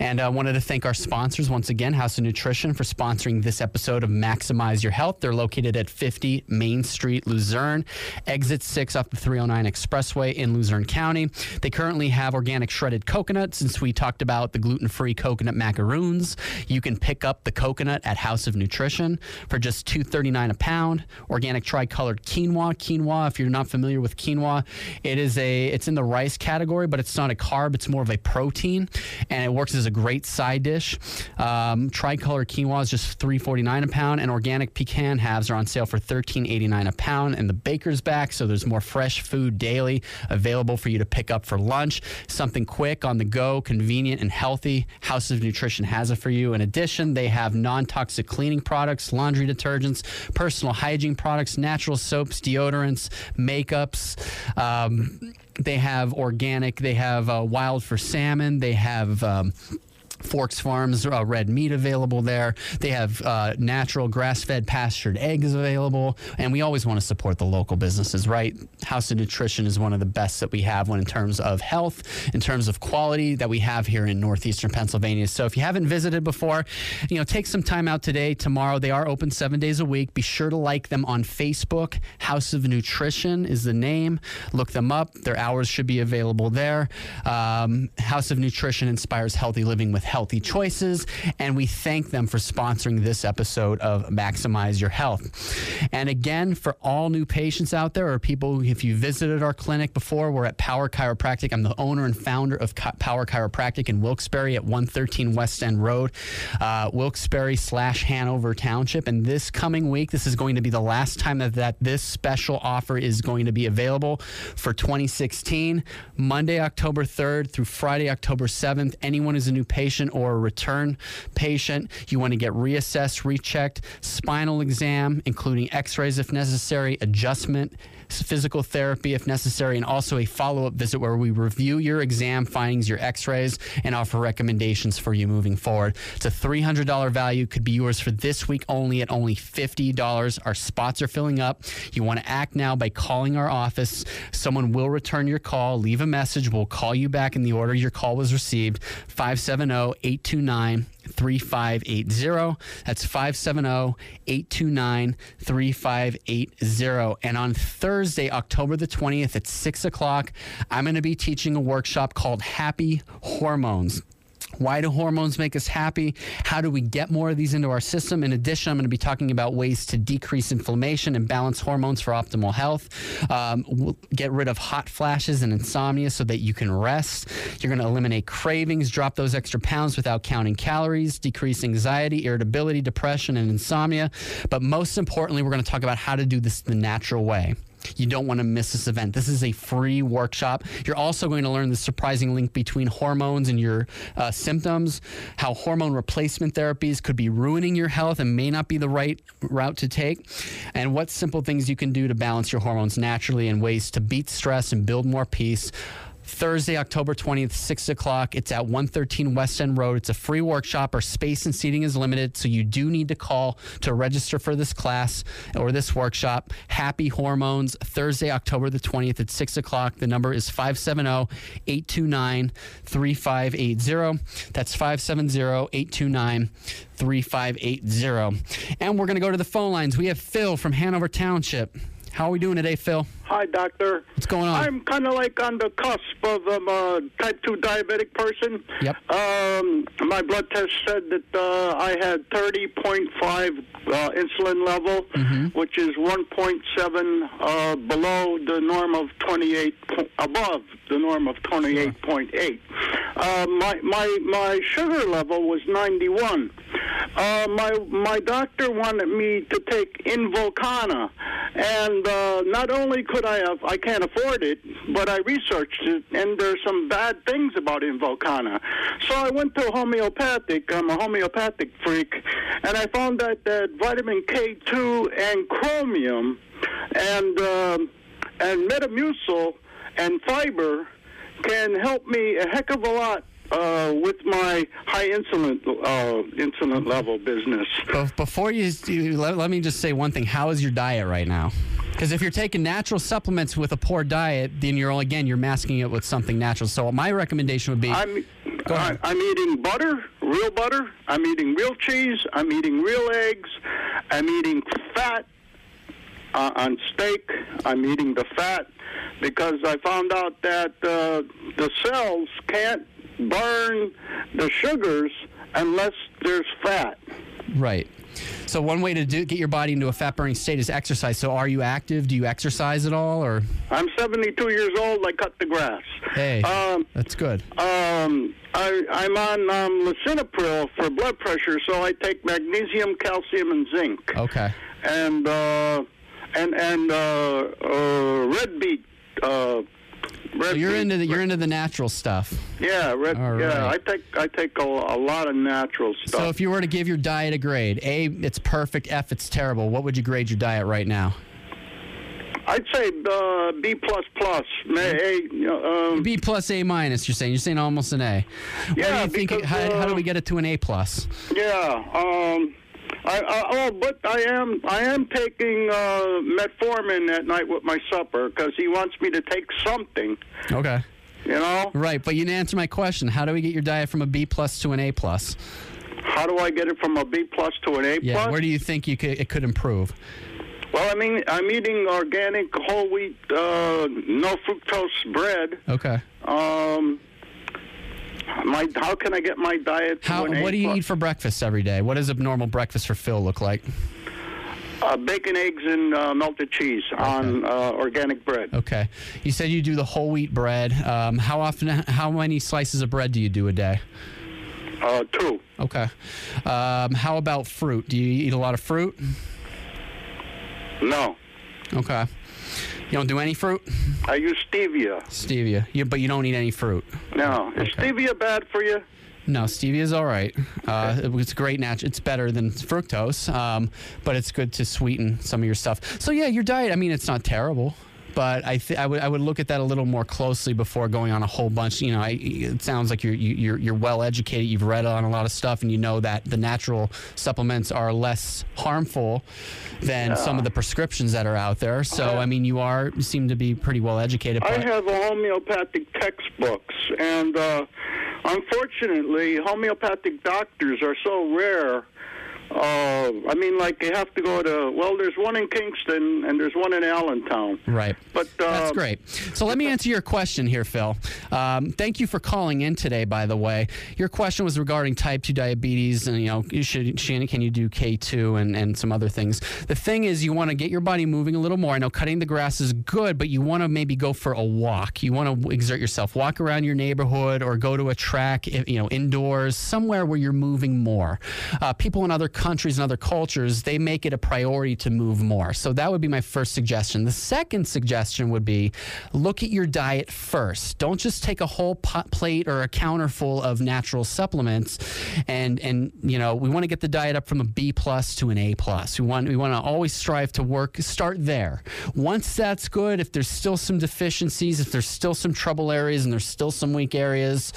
And I wanted to thank our sponsors once again, House of Nutrition, for sponsoring this episode of Maximize Your Health. They're located at 50 Main Street, Luzerne, exit 6 off the 309 Expressway in Luzerne County. They currently have organic shredded coconut since we talked about the gluten free coconut macaroons. You can pick up the coconut at House of Nutrition for just $2.39 a pound. Organic tricolored quinoa. Quinoa, if you're not familiar with quinoa, it is a it's in the rice category, but it's not a carb, it's more of a protein. And it works as a great side dish. Um, tricolor quinoa is just $3.49 a pound, and organic pecan halves are on sale for $13.89 a pound. And the baker's back, so there's more fresh food daily available for you to pick up for lunch. Something quick, on the go, convenient, and healthy. House of Nutrition has it for you. In addition, they have non toxic cleaning products, laundry detergents, personal hygiene products, natural soaps, deodorants, makeups. Um, they have organic, they have uh, wild for salmon, they have. Um, Forks Farms uh, red meat available there. They have uh, natural grass fed pastured eggs available. And we always want to support the local businesses, right? House of Nutrition is one of the best that we have when in terms of health, in terms of quality that we have here in northeastern Pennsylvania. So if you haven't visited before, you know, take some time out today, tomorrow. They are open seven days a week. Be sure to like them on Facebook. House of Nutrition is the name. Look them up. Their hours should be available there. Um, House of Nutrition inspires healthy living with healthy choices. And we thank them for sponsoring this episode of Maximize Your Health. And again, for all new patients out there or people, if you visited our clinic before, we're at Power Chiropractic. I'm the owner and founder of Power Chiropractic in Wilkes-Barre at 113 West End Road, uh, Wilkes-Barre slash Hanover Township. And this coming week, this is going to be the last time that, that this special offer is going to be available for 2016. Monday, October 3rd through Friday, October 7th. Anyone who's a new patient or a return patient, you want to get reassessed, rechecked, spinal exam, including x rays if necessary, adjustment physical therapy if necessary, and also a follow up visit where we review your exam findings, your x rays, and offer recommendations for you moving forward. It's a $300 value, could be yours for this week only at only $50. Our spots are filling up. You want to act now by calling our office. Someone will return your call. Leave a message. We'll call you back in the order your call was received 570 829 3580. That's 570 829 3580. And on Thursday, October the 20th at 6 o'clock, I'm going to be teaching a workshop called Happy Hormones. Why do hormones make us happy? How do we get more of these into our system? In addition, I'm going to be talking about ways to decrease inflammation and balance hormones for optimal health. Um, get rid of hot flashes and insomnia so that you can rest. You're going to eliminate cravings, drop those extra pounds without counting calories, decrease anxiety, irritability, depression, and insomnia. But most importantly, we're going to talk about how to do this the natural way. You don't want to miss this event. This is a free workshop. You're also going to learn the surprising link between hormones and your uh, symptoms, how hormone replacement therapies could be ruining your health and may not be the right route to take, and what simple things you can do to balance your hormones naturally and ways to beat stress and build more peace. Thursday, October 20th, 6 o'clock. It's at 113 West End Road. It's a free workshop. Our space and seating is limited, so you do need to call to register for this class or this workshop. Happy Hormones, Thursday, October the 20th at 6 o'clock. The number is 570 829 3580. That's 570 829 3580. And we're going to go to the phone lines. We have Phil from Hanover Township. How are we doing today, Phil? Hi, doctor. What's going on? I'm kind of like on the cusp of um, a type 2 diabetic person. Yep. Um, my blood test said that uh, I had 30.5 uh, insulin level, which is 1.7 uh, below the norm of 28, po- above the norm of 28.8. Uh, my, my, my sugar level was 91. Uh, my, my doctor wanted me to take Invokana, and uh, not only could I have, I can't afford it, but I researched it, and there's some bad things about Invokana. So I went to homeopathic. I'm a homeopathic freak, and I found out that vitamin K2 and chromium and um, and Metamucil and fiber can help me a heck of a lot uh, with my high insulin uh, insulin level business. Be- Before you, you let, let me just say one thing. How is your diet right now? Because if you're taking natural supplements with a poor diet, then you're all- again you're masking it with something natural. So my recommendation would be I'm I, I'm eating butter, real butter. I'm eating real cheese. I'm eating real eggs. I'm eating fat uh, on steak. I'm eating the fat because I found out that uh, the cells can't burn the sugars unless there's fat. right. So one way to do, get your body into a fat burning state is exercise. So are you active? Do you exercise at all, or I'm 72 years old. I cut the grass. hey, Um, that's good. Um, I, I'm on um, lisinopril for blood pressure, so I take magnesium, calcium, and zinc, Okay. and uh, and and uh, uh, red beet. Uh, red So you're beet. into the you're into the natural stuff. yeah, red. All Yeah, I take I take a, a lot of natural stuff. So if you were to give your diet a grade, A, it's perfect. F, it's terrible. What would you grade your diet right now? I'd say uh, B plus plus. A, um, B plus A minus. You're saying you're saying almost an A. What do Yeah, you think? because, how, how do uh, we get it to an A plus? Yeah. Um. I, I oh, but I am I am taking uh, metformin at night with my supper because he wants me to take something. Okay. You know. Right, but you didn't answer my question. How do we get your diet from a B plus to an A plus? How do I get it from a B plus to an A plus? Yeah. Where do you think you could it could improve? Well, I mean, I'm eating organic whole wheat, uh, no fructose bread. Okay. Um, My, how can I get my diet? to How, what do you eat for breakfast every day? What does a normal breakfast for Phil look like? Uh, bacon, eggs, and uh, melted cheese on uh, organic bread. Okay. You said you do the whole wheat bread. Um, how often? How many slices of bread do you do a day? Uh, two. Okay. Um, how about fruit? Do you eat a lot of fruit? No. Okay. You don't do any fruit? I use stevia. Stevia. You, but you don't eat any fruit. No. Is stevia bad for you? No, stevia is all right. Uh, it's great natural. It's better than fructose, um, but it's good to sweeten some of your stuff. So yeah, your diet. I mean, it's not terrible, but I th- I would I would look at that a little more closely before going on a whole bunch. You know, I, it sounds like you're you, you're you're well educated. You've read on a lot of stuff, and you know that the natural supplements are less harmful than some of the prescriptions that are out there. So I mean, you are you seem to be pretty well educated. I have homeopathic textbooks, and uh, unfortunately, homeopathic doctors are so rare. Uh, I mean, like you have to go to. Well, there's one in Kingston and there's one in Allentown. Right. But uh, That's great. So let me answer your question here, Phil. Um, thank you for calling in today. By the way, your question was regarding type two diabetes, and you know, you should Shannon, can you do K two and and some other things? The thing is, you want to get your body moving a little more. I know cutting the grass is good, but you want to maybe go for a walk. You want to exert yourself, walk around your neighborhood, or go to a track, you know, indoors, somewhere where you're moving more. Uh, people in other countries and other cultures, they make it a priority to move more. So that would be my first suggestion. The second suggestion would be look at your diet first. Don't just take a whole pot plate or a counter full of natural supplements and and you know, we want to get the diet up from a B plus to an A plus. We want we want to always strive to work start there. Once that's good, if there's still some deficiencies, if there's still some trouble areas and there's still some weak areas,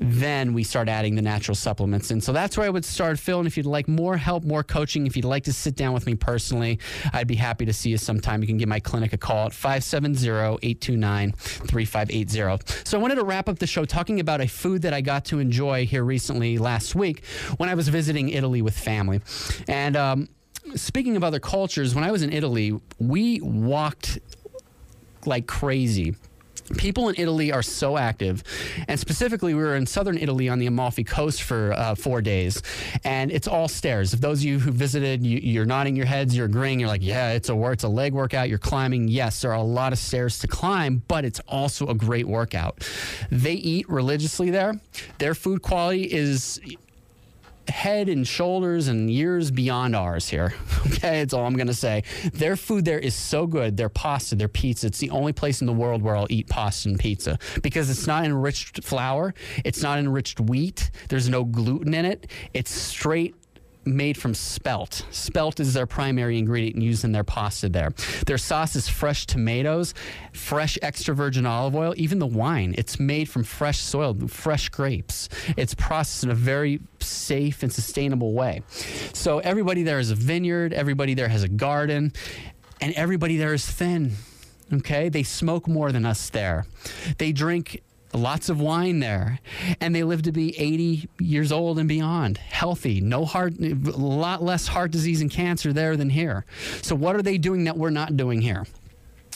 then we start adding the natural supplements and So that's where I would start, Phil. And if you'd like more help, more coaching, if you'd like to sit down with me personally, I'd be happy to see you sometime. You can give my clinic a call at 570-829-3580. So I wanted to wrap up the show talking about a food that I got to enjoy here recently last week when I was visiting Italy with family. And um, speaking of other cultures, when I was in Italy, we walked like crazy. People in Italy are so active, and specifically, we were in southern Italy on the Amalfi Coast for uh, four days, and it's all stairs. If those of you who visited, you, you're nodding your heads, you're agreeing, you're like, yeah, it's a it's a leg workout. You're climbing. Yes, there are a lot of stairs to climb, but it's also a great workout. They eat religiously there. Their food quality is head and shoulders and years beyond ours here. Okay, that's all I'm gonna say. Their food there is so good. Their pasta, their pizza. It's the only place in the world where I'll eat pasta and pizza because it's not enriched flour. It's not enriched wheat. There's no gluten in it. It's straight made from spelt. Spelt is their primary ingredient used in their pasta there. Their sauce is fresh tomatoes, fresh extra virgin olive oil, even the wine. It's made from fresh soil, fresh grapes. It's processed in a very safe and sustainable way. So everybody there is a vineyard, everybody there has a garden, and everybody there is thin. Okay? They smoke more than us there. They drink lots of wine there. And they live to be 80 years old and beyond. Healthy. No heart a lot less heart disease and cancer there than here. So what are they doing that we're not doing here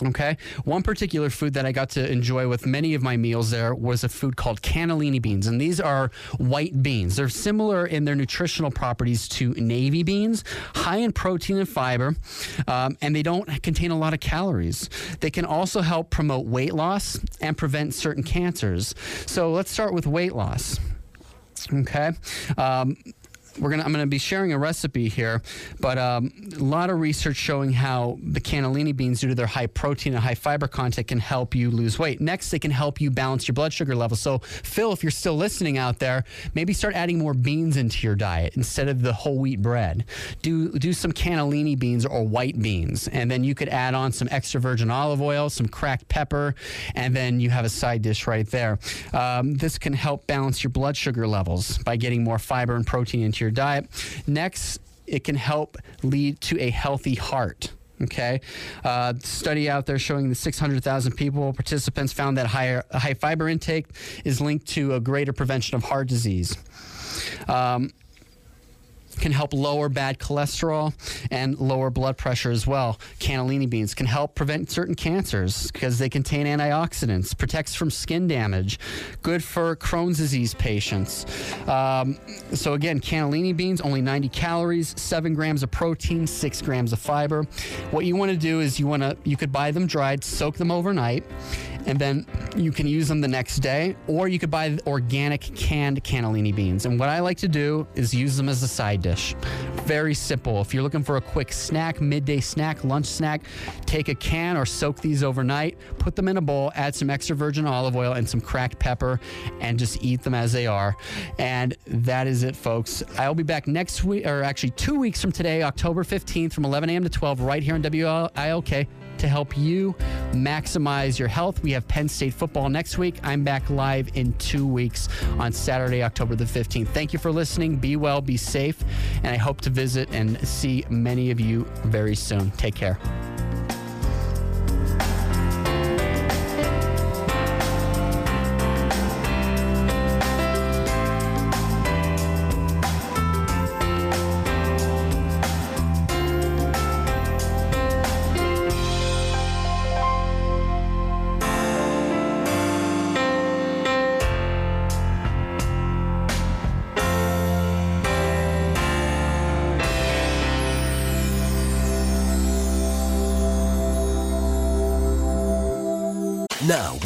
Okay. One particular food that I got to enjoy with many of my meals there was a food called cannellini beans. And these are white beans. They're similar in their nutritional properties to navy beans, high in protein and fiber, um, and they don't contain a lot of calories. They can also help promote weight loss and prevent certain cancers. So let's start with weight loss. Okay. Um, we're gonna I'm gonna be sharing a recipe here, but um, a lot of research showing how the cannellini beans, due to their high protein and high fiber content, can help you lose weight. Next, they can help you balance your blood sugar level. So, Phil, if you're still listening out there, maybe start adding more beans into your diet instead of the whole wheat bread. Do do some cannellini beans or white beans, and then you could add on some extra virgin olive oil, some cracked pepper, and then you have a side dish right there. Um, this can help balance your blood sugar levels by getting more fiber and protein into your diet. Next, it can help lead to a healthy heart. Okay, uh, study out there showing that 600,000 people participants found that higher high fiber intake is linked to a greater prevention of heart disease. Um, can help lower bad cholesterol and lower blood pressure as well. Cannellini beans can help prevent certain cancers because they contain antioxidants, protects from skin damage, good for Crohn's disease patients. Um, so again, cannellini beans only 90 calories, seven grams of protein, six grams of fiber. What you want to do is you want to you could buy them dried, soak them overnight and then you can use them the next day, or you could buy organic canned cannellini beans. And what I like to do is use them as a side dish. Very simple. If you're looking for a quick snack, midday snack, lunch snack, take a can or soak these overnight, put them in a bowl, add some extra virgin olive oil and some cracked pepper, and just eat them as they are. And that is it, folks. I'll be back next week, or actually two weeks from today, October 15th, from 11 a.m. to 12, right here on WILK to help you maximize your health. We have Penn State football next week. I'm back live in two weeks on Saturday, October the 15th. Thank you for listening. Be well, be safe, and I hope to visit and see many of you very soon. Take care.